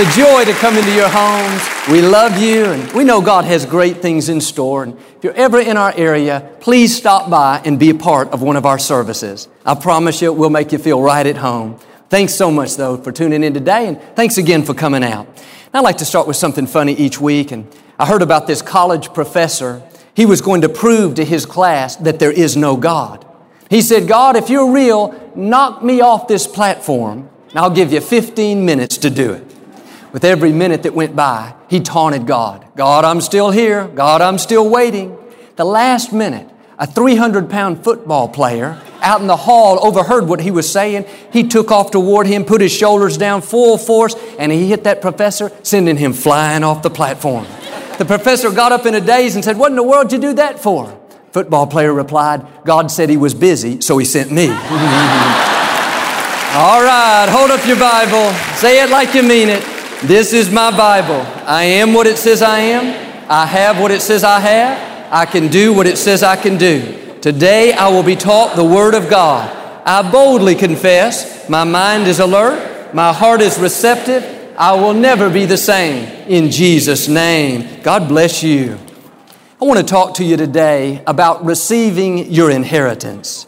It's a joy to come into your homes. We love you, and we know God has great things in store. And if you're ever in our area, please stop by and be a part of one of our services. I promise you, it will make you feel right at home. Thanks so much, though, for tuning in today, and thanks again for coming out. I'd like to start with something funny each week, and I heard about this college professor. He was going to prove to his class that there is no God. He said, God, if you're real, knock me off this platform, and I'll give you 15 minutes to do it. With every minute that went by, he taunted God. God, I'm still here. God, I'm still waiting. The last minute, a 300 pound football player out in the hall overheard what he was saying. He took off toward him, put his shoulders down full force, and he hit that professor, sending him flying off the platform. The professor got up in a daze and said, What in the world did you do that for? Football player replied, God said he was busy, so he sent me. All right, hold up your Bible. Say it like you mean it. This is my Bible. I am what it says I am. I have what it says I have. I can do what it says I can do. Today I will be taught the Word of God. I boldly confess my mind is alert, my heart is receptive. I will never be the same. In Jesus' name. God bless you. I want to talk to you today about receiving your inheritance.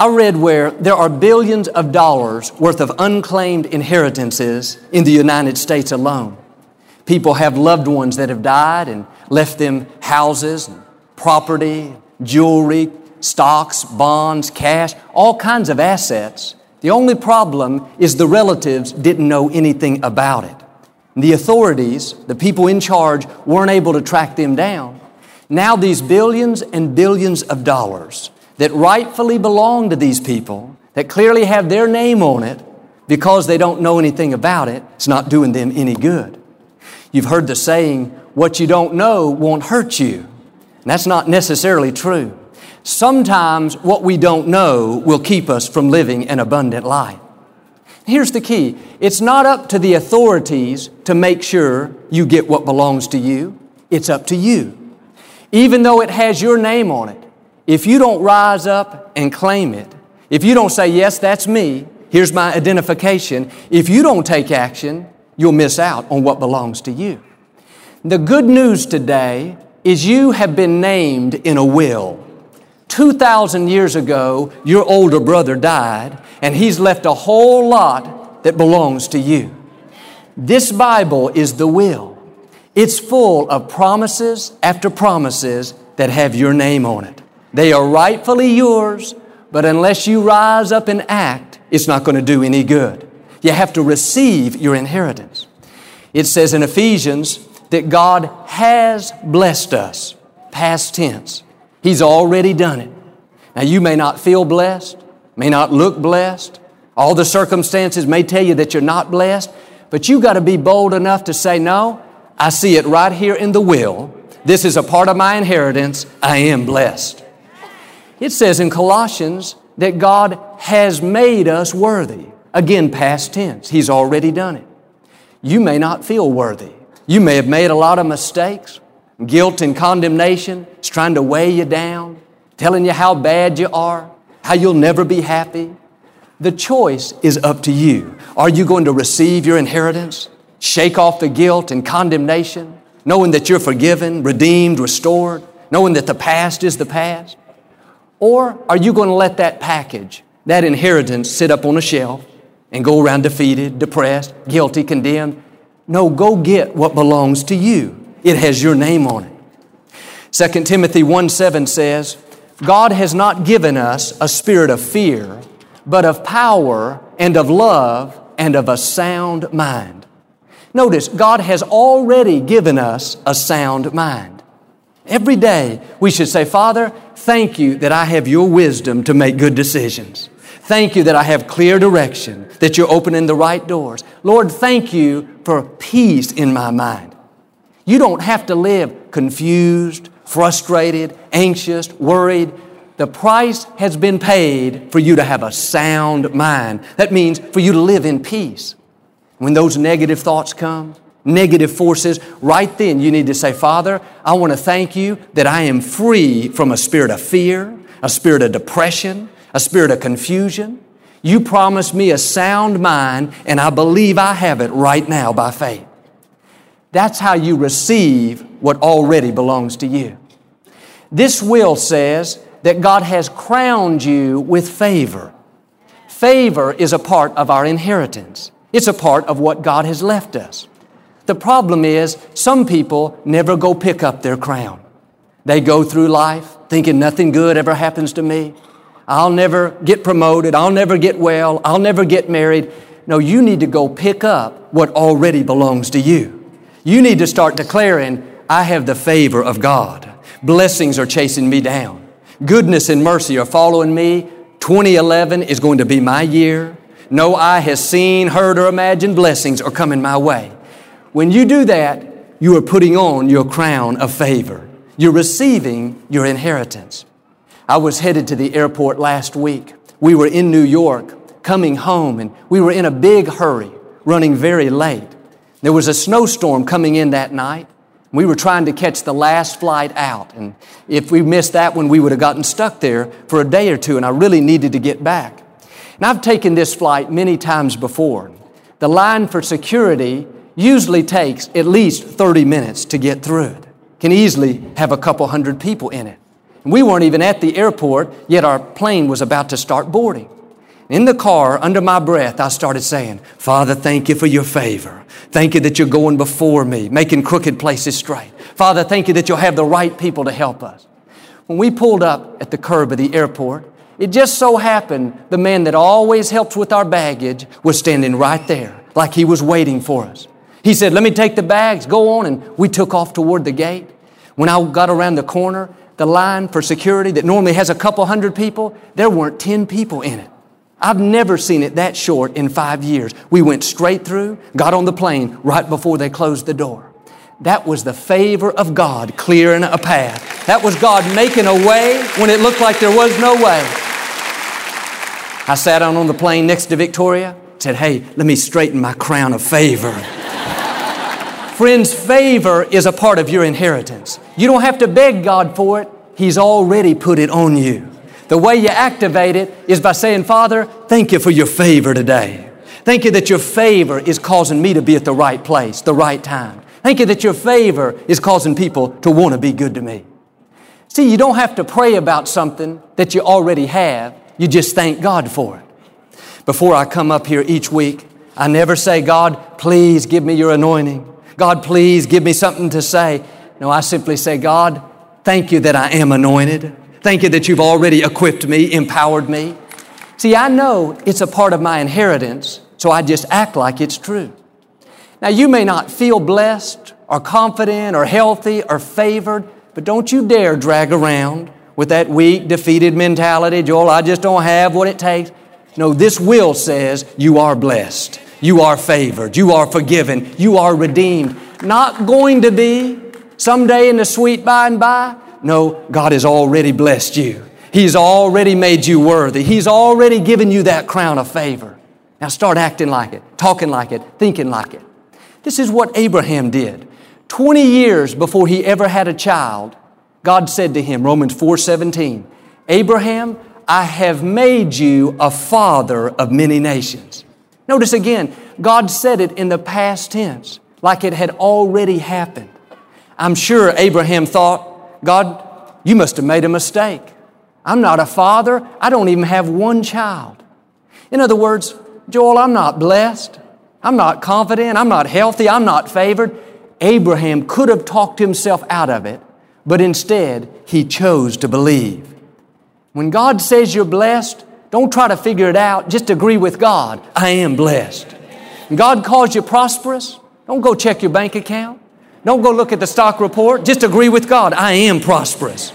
I read where there are billions of dollars worth of unclaimed inheritances in the United States alone. People have loved ones that have died and left them houses, property, jewelry, stocks, bonds, cash, all kinds of assets. The only problem is the relatives didn't know anything about it. The authorities, the people in charge, weren't able to track them down. Now these billions and billions of dollars that rightfully belong to these people, that clearly have their name on it, because they don't know anything about it, it's not doing them any good. You've heard the saying, what you don't know won't hurt you. And that's not necessarily true. Sometimes what we don't know will keep us from living an abundant life. Here's the key. It's not up to the authorities to make sure you get what belongs to you. It's up to you. Even though it has your name on it, if you don't rise up and claim it, if you don't say, Yes, that's me, here's my identification, if you don't take action, you'll miss out on what belongs to you. The good news today is you have been named in a will. 2,000 years ago, your older brother died, and he's left a whole lot that belongs to you. This Bible is the will. It's full of promises after promises that have your name on it. They are rightfully yours, but unless you rise up and act, it's not going to do any good. You have to receive your inheritance. It says in Ephesians that God has blessed us, past tense. He's already done it. Now, you may not feel blessed, may not look blessed. All the circumstances may tell you that you're not blessed, but you got to be bold enough to say, No, I see it right here in the will. This is a part of my inheritance. I am blessed. It says in Colossians that God has made us worthy. Again, past tense. He's already done it. You may not feel worthy. You may have made a lot of mistakes. Guilt and condemnation is trying to weigh you down, telling you how bad you are, how you'll never be happy. The choice is up to you. Are you going to receive your inheritance? Shake off the guilt and condemnation, knowing that you're forgiven, redeemed, restored, knowing that the past is the past? Or are you going to let that package, that inheritance, sit up on a shelf and go around defeated, depressed, guilty, condemned? No, go get what belongs to you. It has your name on it. 2 Timothy 1 7 says, God has not given us a spirit of fear, but of power and of love and of a sound mind. Notice, God has already given us a sound mind. Every day we should say, Father, thank you that I have your wisdom to make good decisions. Thank you that I have clear direction, that you're opening the right doors. Lord, thank you for peace in my mind. You don't have to live confused, frustrated, anxious, worried, the price has been paid for you to have a sound mind. That means for you to live in peace. When those negative thoughts come, negative forces, right then you need to say, Father, I want to thank you that I am free from a spirit of fear, a spirit of depression, a spirit of confusion. You promised me a sound mind, and I believe I have it right now by faith. That's how you receive what already belongs to you. This will says that God has crowned you with favor. Favor is a part of our inheritance. It's a part of what God has left us. The problem is, some people never go pick up their crown. They go through life thinking nothing good ever happens to me. I'll never get promoted. I'll never get well. I'll never get married. No, you need to go pick up what already belongs to you. You need to start declaring, I have the favor of God. Blessings are chasing me down. Goodness and mercy are following me. 2011 is going to be my year. No eye has seen, heard, or imagined blessings are coming my way. When you do that, you are putting on your crown of favor. You're receiving your inheritance. I was headed to the airport last week. We were in New York, coming home, and we were in a big hurry, running very late. There was a snowstorm coming in that night. We were trying to catch the last flight out, and if we missed that one, we would have gotten stuck there for a day or two, and I really needed to get back. And I've taken this flight many times before. The line for security usually takes at least 30 minutes to get through it. Can easily have a couple hundred people in it. We weren't even at the airport, yet our plane was about to start boarding. In the car, under my breath, I started saying, Father, thank you for your favor. Thank you that you're going before me, making crooked places straight. Father, thank you that you'll have the right people to help us. When we pulled up at the curb of the airport, it just so happened the man that always helps with our baggage was standing right there, like he was waiting for us. He said, Let me take the bags, go on, and we took off toward the gate. When I got around the corner, the line for security that normally has a couple hundred people, there weren't 10 people in it. I've never seen it that short in five years. We went straight through, got on the plane right before they closed the door. That was the favor of God clearing a path. That was God making a way when it looked like there was no way. I sat down on the plane next to Victoria, said, Hey, let me straighten my crown of favor. Friends, favor is a part of your inheritance. You don't have to beg God for it, He's already put it on you. The way you activate it is by saying, Father, thank you for your favor today. Thank you that your favor is causing me to be at the right place, the right time. Thank you that your favor is causing people to want to be good to me. See, you don't have to pray about something that you already have. You just thank God for it. Before I come up here each week, I never say, God, please give me your anointing. God, please give me something to say. No, I simply say, God, thank you that I am anointed. Thank you that you've already equipped me, empowered me. See, I know it's a part of my inheritance, so I just act like it's true. Now, you may not feel blessed or confident or healthy or favored, but don't you dare drag around with that weak, defeated mentality. Joel, I just don't have what it takes. No, this will says you are blessed. You are favored. You are forgiven. You are redeemed. Not going to be someday in the sweet by and by. No, God has already blessed you. He's already made you worthy. He's already given you that crown of favor. Now start acting like it, talking like it, thinking like it. This is what Abraham did. 20 years before he ever had a child, God said to him, Romans 4:17, Abraham, I have made you a father of many nations. Notice again, God said it in the past tense, like it had already happened. I'm sure Abraham thought, God, you must have made a mistake. I'm not a father. I don't even have one child. In other words, Joel, I'm not blessed. I'm not confident. I'm not healthy. I'm not favored. Abraham could have talked himself out of it, but instead he chose to believe. When God says you're blessed, don't try to figure it out. Just agree with God. I am blessed. God calls you prosperous. Don't go check your bank account. Don't go look at the stock report. Just agree with God. I am prosperous.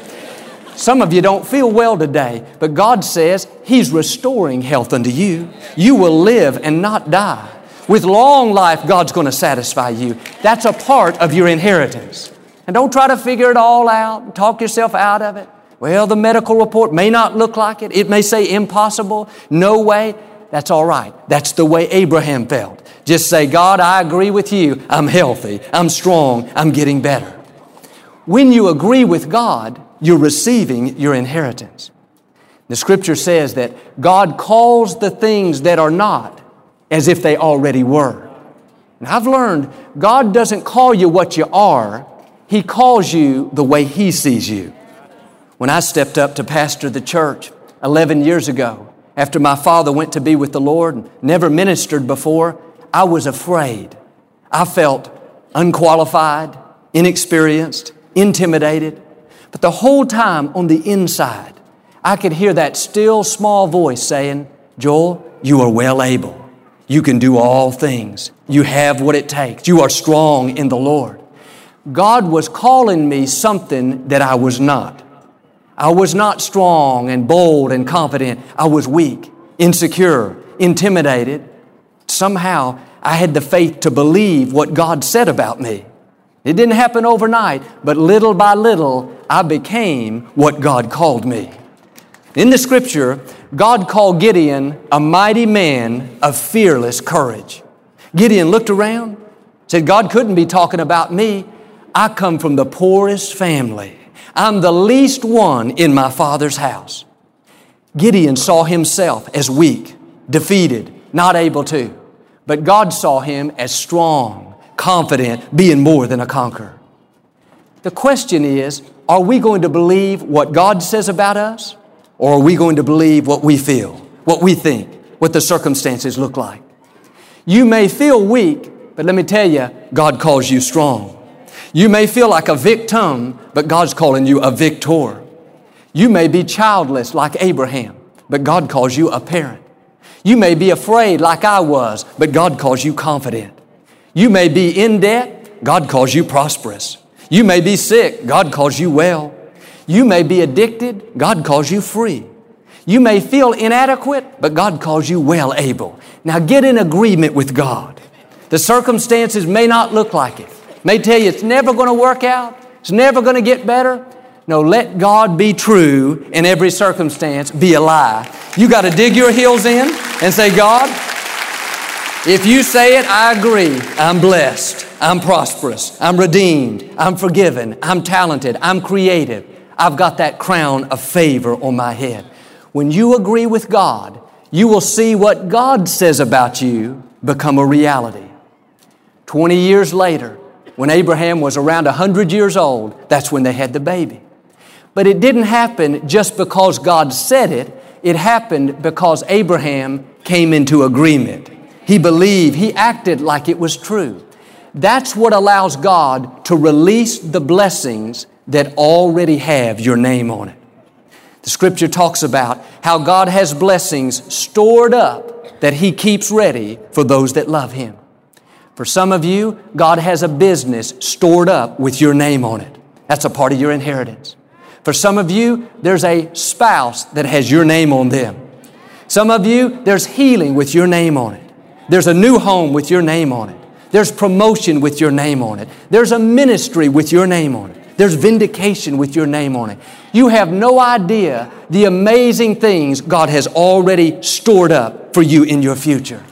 Some of you don't feel well today, but God says He's restoring health unto you. You will live and not die. With long life, God's going to satisfy you. That's a part of your inheritance. And don't try to figure it all out and talk yourself out of it. Well, the medical report may not look like it. It may say impossible, no way. That's all right. That's the way Abraham felt. Just say, God, I agree with you. I'm healthy. I'm strong. I'm getting better. When you agree with God, you're receiving your inheritance. The scripture says that God calls the things that are not as if they already were. And I've learned God doesn't call you what you are, He calls you the way He sees you. When I stepped up to pastor the church 11 years ago, after my father went to be with the Lord, and never ministered before, I was afraid. I felt unqualified, inexperienced, intimidated. But the whole time on the inside, I could hear that still small voice saying, Joel, you are well able. You can do all things. You have what it takes. You are strong in the Lord. God was calling me something that I was not. I was not strong and bold and confident. I was weak, insecure, intimidated. Somehow I had the faith to believe what God said about me. It didn't happen overnight, but little by little, I became what God called me. In the scripture, God called Gideon a mighty man of fearless courage. Gideon looked around, said, God couldn't be talking about me. I come from the poorest family. I'm the least one in my father's house. Gideon saw himself as weak, defeated, not able to. But God saw him as strong, confident, being more than a conqueror. The question is, are we going to believe what God says about us? Or are we going to believe what we feel, what we think, what the circumstances look like? You may feel weak, but let me tell you, God calls you strong. You may feel like a victim, but God's calling you a victor. You may be childless like Abraham, but God calls you a parent. You may be afraid like I was, but God calls you confident. You may be in debt, God calls you prosperous. You may be sick, God calls you well. You may be addicted, God calls you free. You may feel inadequate, but God calls you well able. Now get in agreement with God. The circumstances may not look like it, may tell you it's never going to work out, it's never going to get better. No, let God be true in every circumstance, be a lie. You got to dig your heels in and say, God, if you say it, I agree. I'm blessed. I'm prosperous. I'm redeemed. I'm forgiven. I'm talented. I'm creative. I've got that crown of favor on my head. When you agree with God, you will see what God says about you become a reality. 20 years later, when Abraham was around 100 years old, that's when they had the baby. But it didn't happen just because God said it, it happened because Abraham came into agreement. He believed, he acted like it was true. That's what allows God to release the blessings that already have your name on it. The scripture talks about how God has blessings stored up that He keeps ready for those that love Him. For some of you, God has a business stored up with your name on it. That's a part of your inheritance. For some of you, there's a spouse that has your name on them. Some of you, there's healing with your name on it. There's a new home with your name on it. There's promotion with your name on it. There's a ministry with your name on it. There's vindication with your name on it. You have no idea the amazing things God has already stored up for you in your future.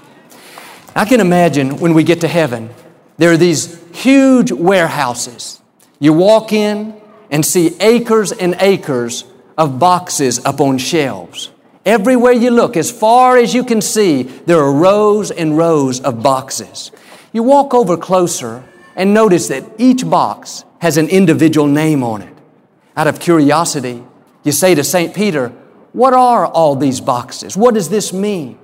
I can imagine when we get to heaven, there are these huge warehouses. You walk in and see acres and acres of boxes up on shelves. Everywhere you look, as far as you can see, there are rows and rows of boxes. You walk over closer and notice that each box has an individual name on it. Out of curiosity, you say to St. Peter, What are all these boxes? What does this mean?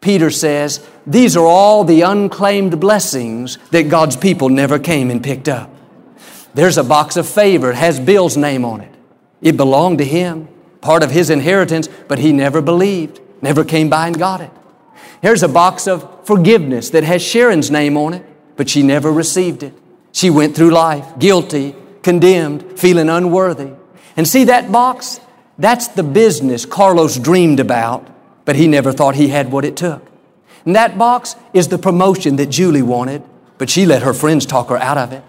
Peter says, These are all the unclaimed blessings that God's people never came and picked up. There's a box of favor, it has Bill's name on it. It belonged to him part of his inheritance, but he never believed, never came by and got it. Here's a box of forgiveness that has Sharon's name on it, but she never received it. She went through life guilty, condemned, feeling unworthy. And see that box? That's the business Carlos dreamed about, but he never thought he had what it took. And that box is the promotion that Julie wanted, but she let her friends talk her out of it.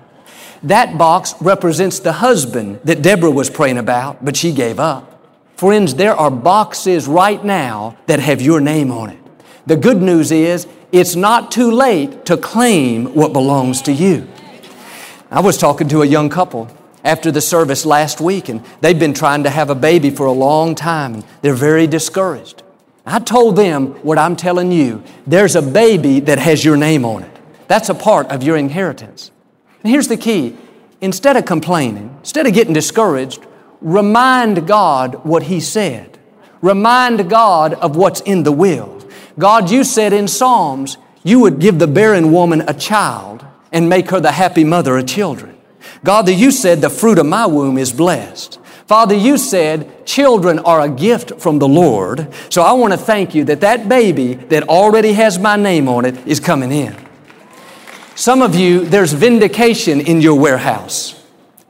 That box represents the husband that Deborah was praying about, but she gave up. Friends, there are boxes right now that have your name on it. The good news is it's not too late to claim what belongs to you. I was talking to a young couple after the service last week, and they've been trying to have a baby for a long time, and they're very discouraged. I told them what I'm telling you there's a baby that has your name on it. That's a part of your inheritance. And here's the key instead of complaining, instead of getting discouraged, remind God what He said. Remind God of what's in the will. God, you said in Psalms, you would give the barren woman a child and make her the happy mother of children. God, that you said the fruit of my womb is blessed. Father, you said children are a gift from the Lord. So I want to thank you that that baby that already has my name on it is coming in. Some of you, there's vindication in your warehouse.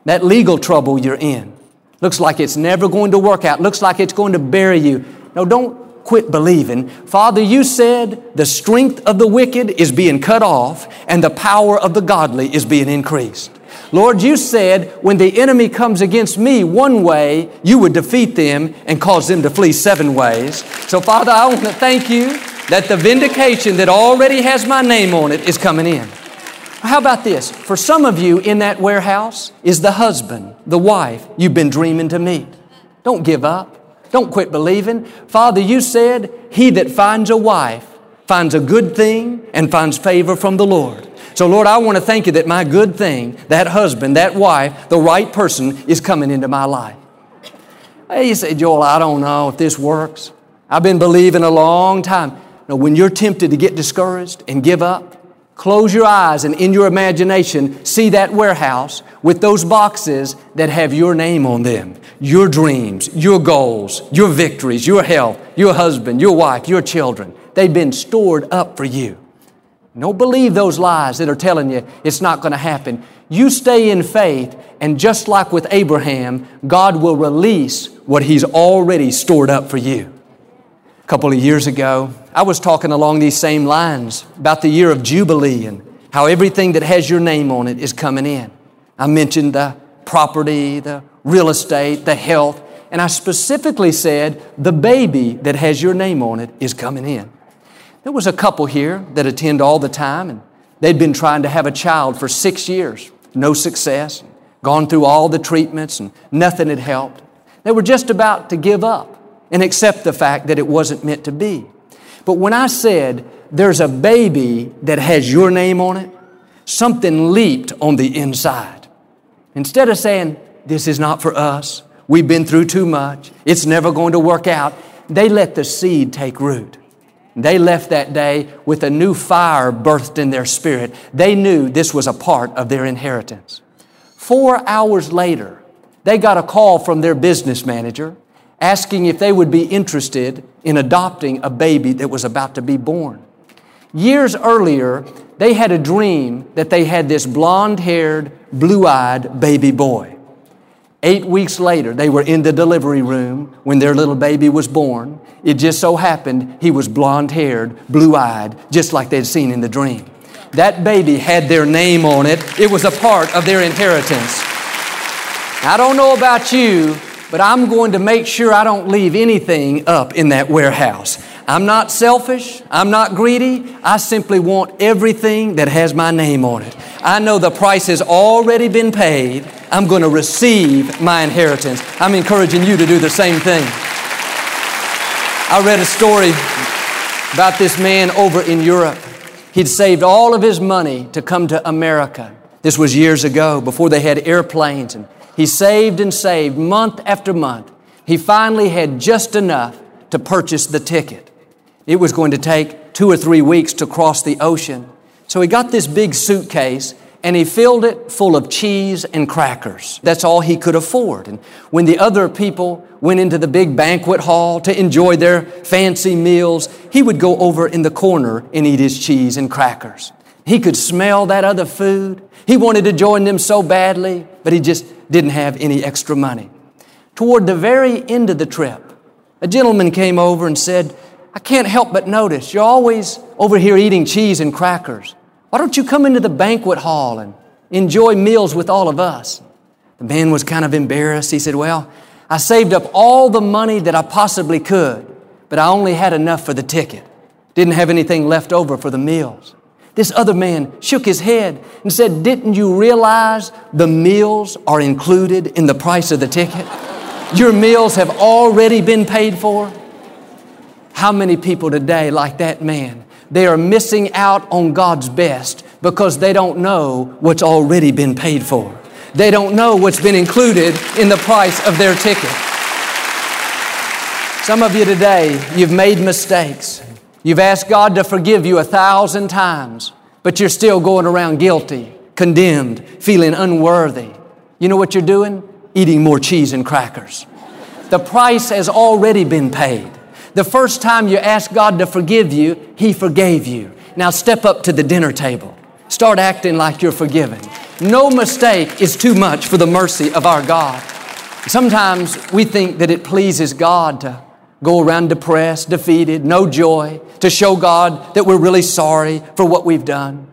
That legal trouble you're in. Looks like it's never going to work out. Looks like it's going to bury you. No, don't quit believing. Father, you said the strength of the wicked is being cut off and the power of the godly is being increased. Lord, you said when the enemy comes against me one way, you would defeat them and cause them to flee seven ways. So, Father, I want to thank you that the vindication that already has my name on it is coming in. How about this? For some of you in that warehouse is the husband, the wife you've been dreaming to meet. Don't give up. Don't quit believing. Father, you said, He that finds a wife finds a good thing and finds favor from the Lord. So, Lord, I want to thank you that my good thing, that husband, that wife, the right person is coming into my life. Hey, you say, Joel, I don't know if this works. I've been believing a long time. No, when you're tempted to get discouraged and give up, Close your eyes and in your imagination see that warehouse with those boxes that have your name on them. Your dreams, your goals, your victories, your health, your husband, your wife, your children. They've been stored up for you. Don't believe those lies that are telling you it's not going to happen. You stay in faith, and just like with Abraham, God will release what He's already stored up for you A couple of years ago, I was talking along these same lines about the year of Jubilee and how everything that has your name on it is coming in. I mentioned the property, the real estate, the health, and I specifically said the baby that has your name on it is coming in. There was a couple here that attend all the time, and they'd been trying to have a child for six years, no success, gone through all the treatments, and nothing had helped. They were just about to give up and accept the fact that it wasn't meant to be. But when I said there's a baby that has your name on it, something leaped on the inside. Instead of saying, This is not for us, we've been through too much, it's never going to work out, they let the seed take root. They left that day with a new fire birthed in their spirit. They knew this was a part of their inheritance. Four hours later, they got a call from their business manager asking if they would be interested in adopting a baby that was about to be born. Years earlier, they had a dream that they had this blonde haired, blue eyed baby boy. Eight weeks later, they were in the delivery room when their little baby was born. It just so happened he was blonde haired, blue eyed, just like they'd seen in the dream. That baby had their name on it, it was a part of their inheritance. I don't know about you, but I'm going to make sure I don't leave anything up in that warehouse. I'm not selfish. I'm not greedy. I simply want everything that has my name on it. I know the price has already been paid. I'm going to receive my inheritance. I'm encouraging you to do the same thing. I read a story about this man over in Europe. He'd saved all of his money to come to America. This was years ago before they had airplanes and he saved and saved month after month. He finally had just enough to purchase the ticket. It was going to take two or three weeks to cross the ocean. So he got this big suitcase and he filled it full of cheese and crackers. That's all he could afford. And when the other people went into the big banquet hall to enjoy their fancy meals, he would go over in the corner and eat his cheese and crackers. He could smell that other food. He wanted to join them so badly, but he just didn't have any extra money. Toward the very end of the trip, a gentleman came over and said, I can't help but notice you're always over here eating cheese and crackers. Why don't you come into the banquet hall and enjoy meals with all of us. The man was kind of embarrassed. He said, Well, I saved up all the money that I possibly could, but I only had enough for the ticket. Didn't have anything left over for the meals. This other man shook his head and said, Didn't you realize the meals are included in the price of the ticket? Your meals have already been paid for. How many people today, like that man, they are missing out on God's best because they don't know what's already been paid for. They don't know what's been included in the price of their ticket. Some of you today, you've made mistakes. You've asked God to forgive you a thousand times, but you're still going around guilty, condemned, feeling unworthy. You know what you're doing? Eating more cheese and crackers. The price has already been paid. The first time you asked God to forgive you, He forgave you. Now step up to the dinner table. Start acting like you're forgiven. No mistake is too much for the mercy of our God. Sometimes we think that it pleases God to go around depressed, defeated, no joy, to show God that we're really sorry for what we've done.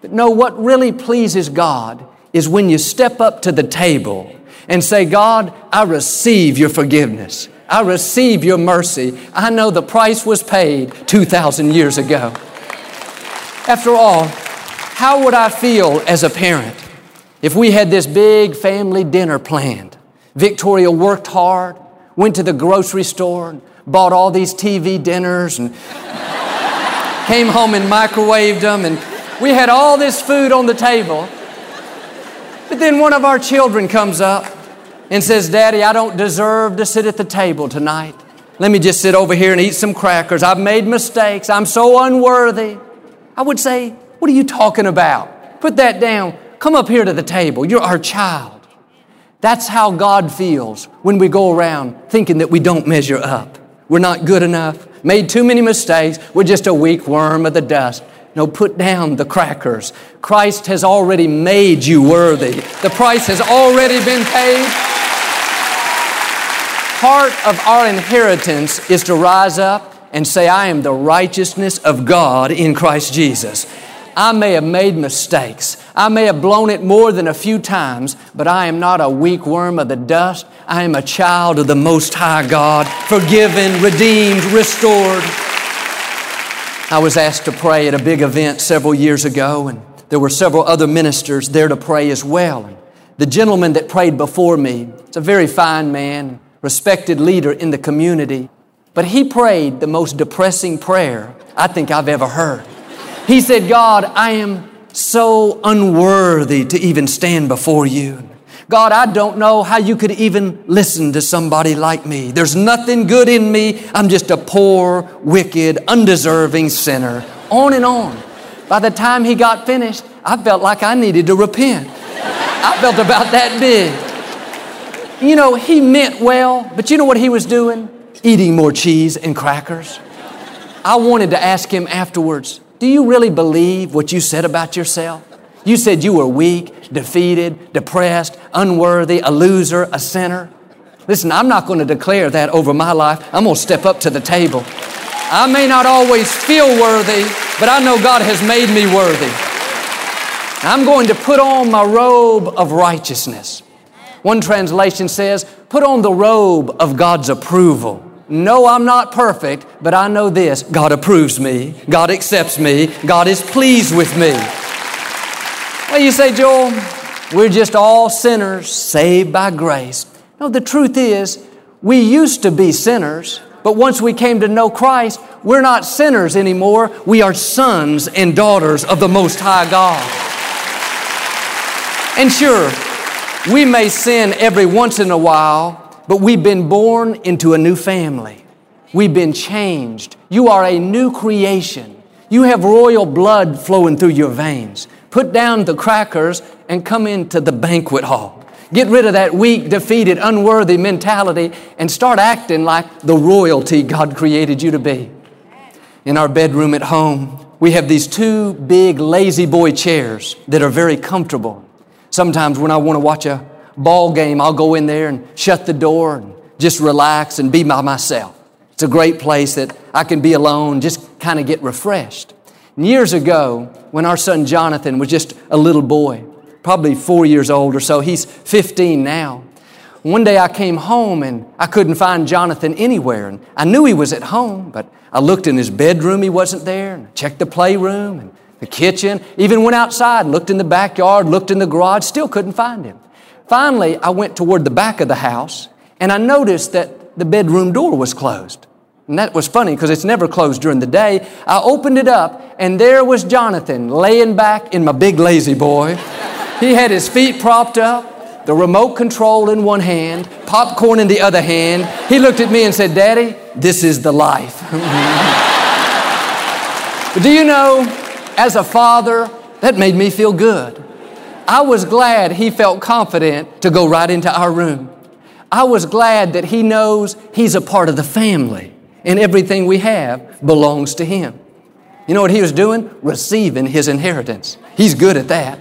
But no, what really pleases God is when you step up to the table and say, God, I receive your forgiveness. I receive your mercy. I know the price was paid 2,000 years ago. After all, how would I feel as a parent if we had this big family dinner planned? Victoria worked hard, went to the grocery store, bought all these TV dinners, and came home and microwaved them, and we had all this food on the table. But then one of our children comes up and says, Daddy, I don't deserve to sit at the table tonight. Let me just sit over here and eat some crackers. I've made mistakes. I'm so unworthy. I would say, What are you talking about? Put that down. Come up here to the table. You're our child. That's how God feels when we go around thinking that we don't measure up. We're not good enough, made too many mistakes, we're just a weak worm of the dust. No, put down the crackers. Christ has already made you worthy. The price has already been paid. Part of our inheritance is to rise up and say, I am the righteousness of God in Christ Jesus. I may have made mistakes. I may have blown it more than a few times, but I am not a weak worm of the dust. I am a child of the Most High God, forgiven, redeemed, restored. I was asked to pray at a big event several years ago, and there were several other ministers there to pray as well. The gentleman that prayed before me, it's a very fine man, respected leader in the community, but he prayed the most depressing prayer I think I've ever heard. He said, God, I am so unworthy to even stand before you. God, I don't know how you could even listen to somebody like me. There's nothing good in me. I'm just a poor, wicked, undeserving sinner. On and on. By the time he got finished, I felt like I needed to repent. I felt about that big. You know, he meant well, but you know what he was doing? Eating more cheese and crackers. I wanted to ask him afterwards, do you really believe what you said about yourself? You said you were weak, defeated, depressed, unworthy, a loser, a sinner. Listen, I'm not going to declare that over my life. I'm going to step up to the table. I may not always feel worthy, but I know God has made me worthy. I'm going to put on my robe of righteousness. One translation says, put on the robe of God's approval. No, I'm not perfect, but I know this God approves me, God accepts me, God is pleased with me. Well, you say, Joel, we're just all sinners saved by grace. No, the truth is, we used to be sinners, but once we came to know Christ, we're not sinners anymore. We are sons and daughters of the Most High God. And sure, we may sin every once in a while, but we've been born into a new family. We've been changed. You are a new creation. You have royal blood flowing through your veins. Put down the crackers and come into the banquet hall. Get rid of that weak, defeated, unworthy mentality and start acting like the royalty God created you to be. In our bedroom at home, we have these two big La-Z-Boy chairs that are very comfortable. Sometimes when I want to watch a ball game, I'll go in there and shut the door and just relax and be by myself. It's a great place that I can be alone, just kind of get refreshed. And years ago, when our son Jonathan was just a little boy, probably four years old or so. He's 15 now. One day I came home and I couldn't find Jonathan anywhere. And I knew he was at home, but I looked in his bedroom, he wasn't there. And I checked the playroom and the kitchen, even went outside, looked in the backyard, looked in the garage, still couldn't find him. Finally, I went toward the back of the house and I noticed that the bedroom door was closed. And that was funny because it's never closed during the day. I opened it up and there was Jonathan laying back in my big La-Z-Boy. He had his feet propped up, the remote control in one hand, popcorn in the other hand. He looked at me and said, Daddy, this is the life. do you know, as a father, that made me feel good. I was glad he felt confident to go right into our room. I was glad that he knows he's a part of the family and everything we have belongs to him. You know what he was doing? Receiving his inheritance. He's good at that.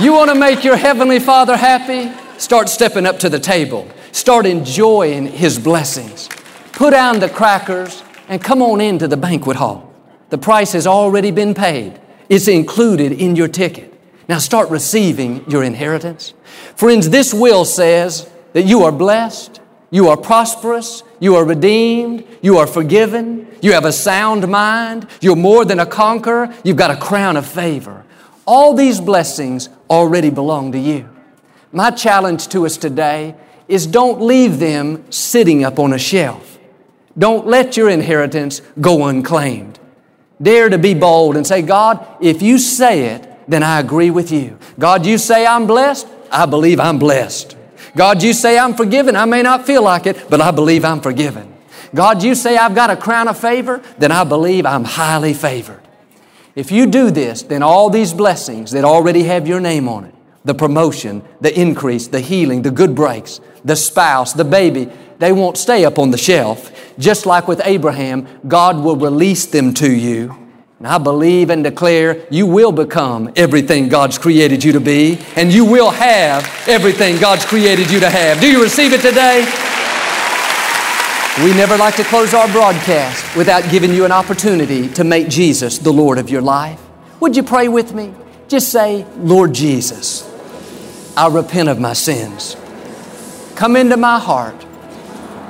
you want to make your Heavenly Father happy? Start stepping up to the table. Start enjoying his blessings. Put down the crackers and come on into the banquet hall. The price has already been paid. It's included in your ticket. Now start receiving your inheritance. Friends, this will says that you are blessed, you are prosperous, you are redeemed, you are forgiven, you have a sound mind, you're more than a conqueror, you've got a crown of favor. All these blessings already belong to you. My challenge to us today is don't leave them sitting up on a shelf. Don't let your inheritance go unclaimed. Dare to be bold and say, God, if you say it, then I agree with you. God, you say I'm blessed, I believe I'm blessed. God, you say I'm forgiven, I may not feel like it, but I believe I'm forgiven. God, you say I've got a crown of favor, then I believe I'm highly favored. If you do this, then all these blessings that already have your name on it, the promotion, the increase, the healing, the good breaks, the spouse, the baby, they won't stay up on the shelf. Just like with Abraham, God will release them to you and I believe and declare you will become everything God's created you to be, and you will have everything God's created you to have. Do you receive it today? We never like to close our broadcast without giving you an opportunity to make Jesus the Lord of your life. Would you pray with me? Just say, Lord Jesus, I repent of my sins. Come into my heart.